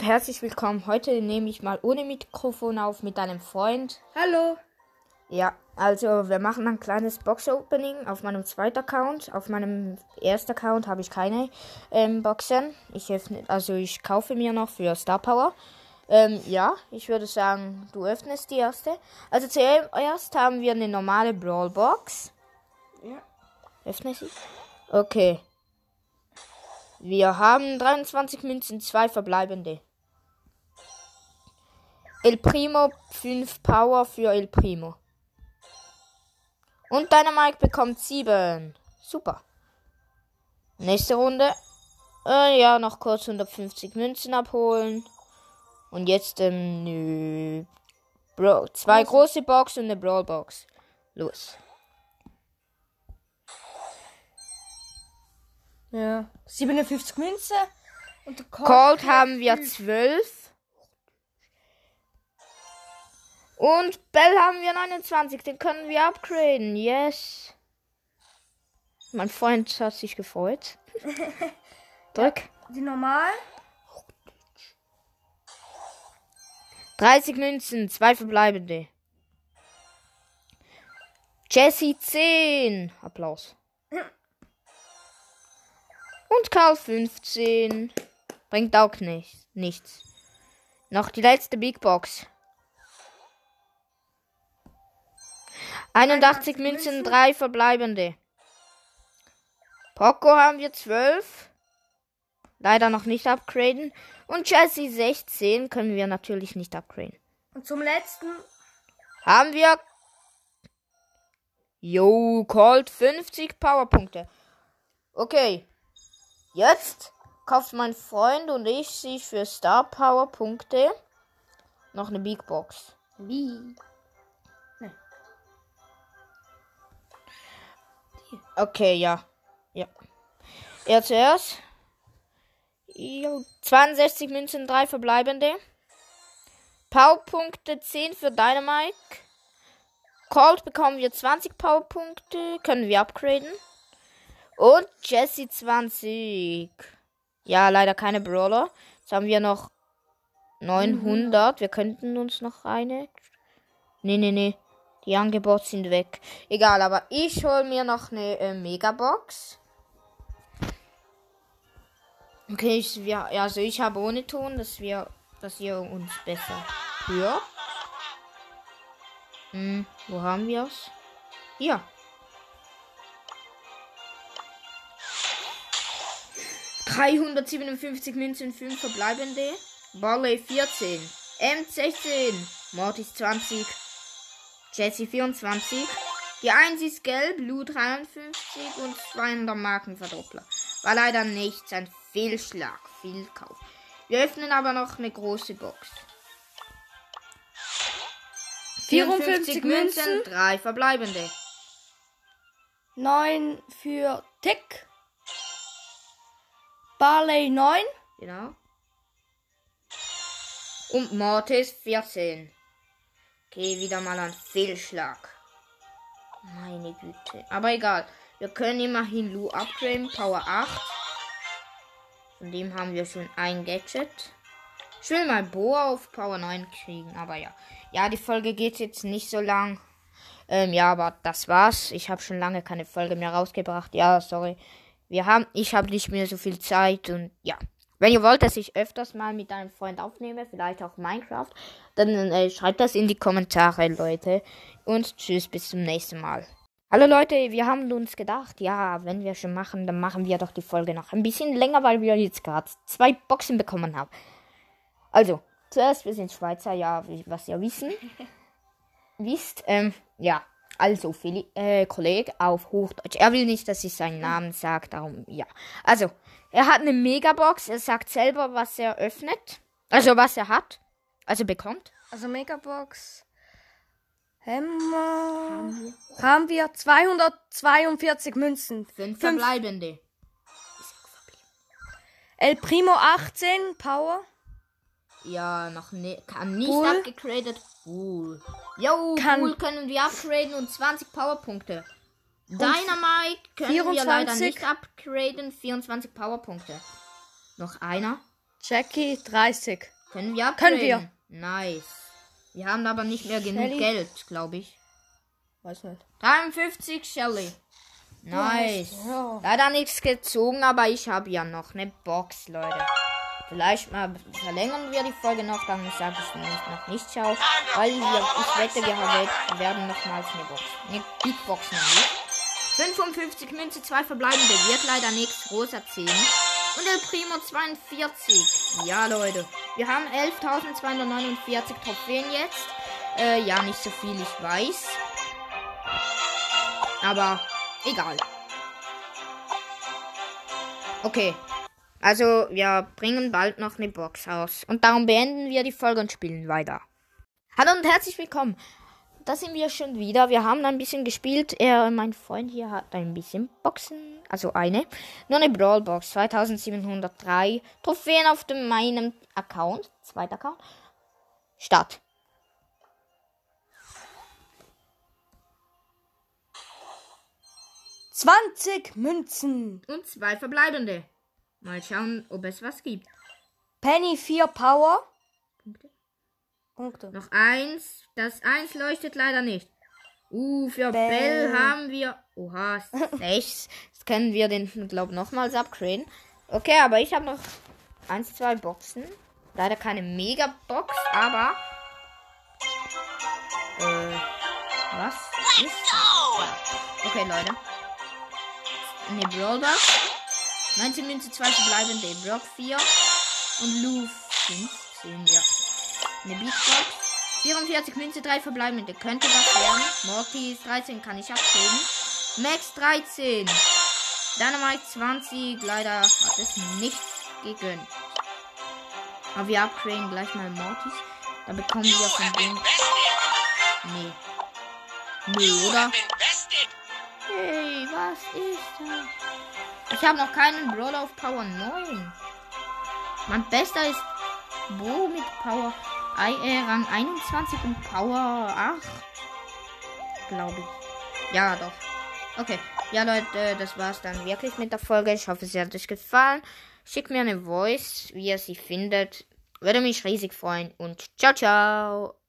und herzlich willkommen. Heute nehme ich mal ohne Mikrofon auf mit einem Freund. Hallo. Ja, also wir machen ein kleines Box-Opening auf meinem zweiten Account. Auf meinem ersten Account habe ich keine ähm, Boxen. Ich öffne, also ich kaufe mir noch für Star Power. Ähm, ja, ich würde sagen, du öffnest die erste. Also zuerst haben wir eine normale Brawl Box. Ja. Öffne sie. Okay. Wir haben 23 Münzen, zwei verbleibende. El Primo 5 Power für El Primo. Und Dynamite bekommt 7. Super. Nächste Runde. Äh, ja, noch kurz 150 Münzen abholen. Und jetzt, ähm, nö. Bro, zwei große Box und eine Brawl Box. Los. Ja. 57 Münze. Und Colt, Cold haben wir 12. Und Bell haben wir 29. Den können wir upgraden. Yes. Mein Freund hat sich gefreut. Drück. Die normal. 30 Münzen, zwei verbleibende. Jesse 10. Applaus. Und Karl 15. Bringt auch nicht, nichts. Noch die letzte Big Box. 81 Münzen, drei verbleibende. Poco haben wir 12. Leider noch nicht upgraden. Und Jesse 16 können wir natürlich nicht upgraden. Und zum letzten. Haben wir. Yo, Colt 50 Powerpunkte. Okay. Jetzt kauft mein Freund und ich sich für Star Power Punkte noch eine Big Box. Wie? Okay, ja. Ja. Er zuerst. Jo, 62 Münzen, 3 verbleibende. Powerpunkte 10 für Dynamite. Colt bekommen wir 20 Powerpunkte. Können wir upgraden. Und Jesse 20. Ja, leider keine Brawler. Jetzt haben wir noch 900. Wir könnten uns noch eine. Nee, nee, nee. Die Angebote sind weg. Egal, aber ich hole mir noch eine äh, Megabox. Okay, ich, wir, also ich habe ohne Ton, dass wir, dass ihr uns besser hört. Hm, wo haben wir es? Hier. ...357 Münzen, 5 verbleibende. Barley 14. M16. Mortis 20. Jesse 24. Die 1 ist gelb, Lou 53 und 200 Markenverdoppler. War leider nichts, ein Fehlschlag, Fehlkauf. Wir öffnen aber noch eine große Box. 54 Münzen. 3 verbleibende. 9 für Tick. Barley 9. Genau. Und Mortis 14. Okay, wieder mal ein Fehlschlag. Meine Güte. Aber egal. Wir können immerhin Lu upgraden. Power 8. Von dem haben wir schon ein Gadget. Ich will mal Bo auf Power 9 kriegen. Aber ja. Ja, die Folge geht jetzt nicht so lang. Ähm, ja, aber das war's. Ich habe schon lange keine Folge mehr rausgebracht. Ja, sorry. Wir haben, ich habe nicht mehr so viel Zeit und ja. Wenn ihr wollt, dass ich öfters mal mit einem Freund aufnehme, vielleicht auch Minecraft, dann äh, schreibt das in die Kommentare, Leute. Und tschüss, bis zum nächsten Mal. Hallo Leute, wir haben uns gedacht, ja, wenn wir schon machen, dann machen wir doch die Folge noch ein bisschen länger, weil wir jetzt gerade zwei Boxen bekommen haben. Also, zuerst, wir sind Schweizer, ja, wie, was ihr wissen. wisst, ähm, ja. Also, Phili äh, Kollege auf Hochdeutsch. Er will nicht, dass ich seinen Namen sage, darum, ja. Also, er hat eine Megabox. Er sagt selber, was er öffnet. Also, was er hat. Also, bekommt. Also Megabox. Hämmer. Haben wir 242 Münzen. Fünf verbleibende. El Primo 18 Power. Ja, noch ne kann nicht Bull. abgegradet. Bull. Jo, Kann- Bull können wir upgraden und 20 Powerpunkte. Dynamite können wir leider 24. nicht upgraden. 24 Powerpunkte. Noch einer. Jackie 30. Können wir Können upgraden? Nice. Wir haben aber nicht mehr genug Shelly? Geld, glaube ich. Weiß nicht. 53 Shelly. Nice. Ja. Leider nichts gezogen, aber ich habe ja noch eine Box, Leute. Vielleicht mal verlängern wir die Folge noch, dann sage ich nicht noch nicht ciao. Weil wir, ich wette, wir werden nochmals eine Box. Eine Big Box nämlich. 55 Münze, 2 verbleibende, wird leider nichts. Rosa 10. Und El Primo 42. Ja, Leute. Wir haben 11.249 Trophäen jetzt. Äh, ja, nicht so viel, ich weiß. Aber egal. Okay. Also, wir bringen bald noch eine Box raus. Und darum beenden wir die Folge und spielen weiter. Hallo und herzlich willkommen. Da sind wir schon wieder. Wir haben ein bisschen gespielt. Er, mein Freund hier hat ein bisschen Boxen. Also eine. Nur eine Brawlbox. 2703 Trophäen auf dem, meinem Account. Zweiter Account. Start. Zwanzig Münzen. Und zwei verbleibende. Mal schauen, ob es was gibt. Penny 4 Power. Punkte. Punkte. Noch eins. Das eins leuchtet leider nicht. Uh, für Bell. Bell haben wir. Oha, sechs. Jetzt können wir den, glaub nochmals upgraden. Okay, aber ich habe noch eins, zwei Boxen. Leider keine Mega-Box, aber. Äh, was ist? Okay, Leute. Eine Brawlbox. 19 Münze, 2 verbleibende. Brock 4. Und Lu 15, ja. Eine Big Box. 44 Münze, 3 verbleibende. Könnte was werden. Mortis 13 kann ich abgeben. Max 13. Dynamite 20. Leider hat es nichts gegönnt. Aber wir upgraden gleich mal Mortis. Da bekommen wir von dem. Nee. Nö, oder? Hey, was ist das? Ich habe noch keinen Brawler auf Power 9. Mein bester ist Bo mit Power äh, Rang 21 und Power 8. Glaube ich. Ja, doch. Okay. Ja, Leute, das war's dann wirklich mit der Folge. Ich hoffe, sie hat euch gefallen. Schickt mir eine Voice, wie ihr sie findet. Würde mich riesig freuen. Und ciao, ciao.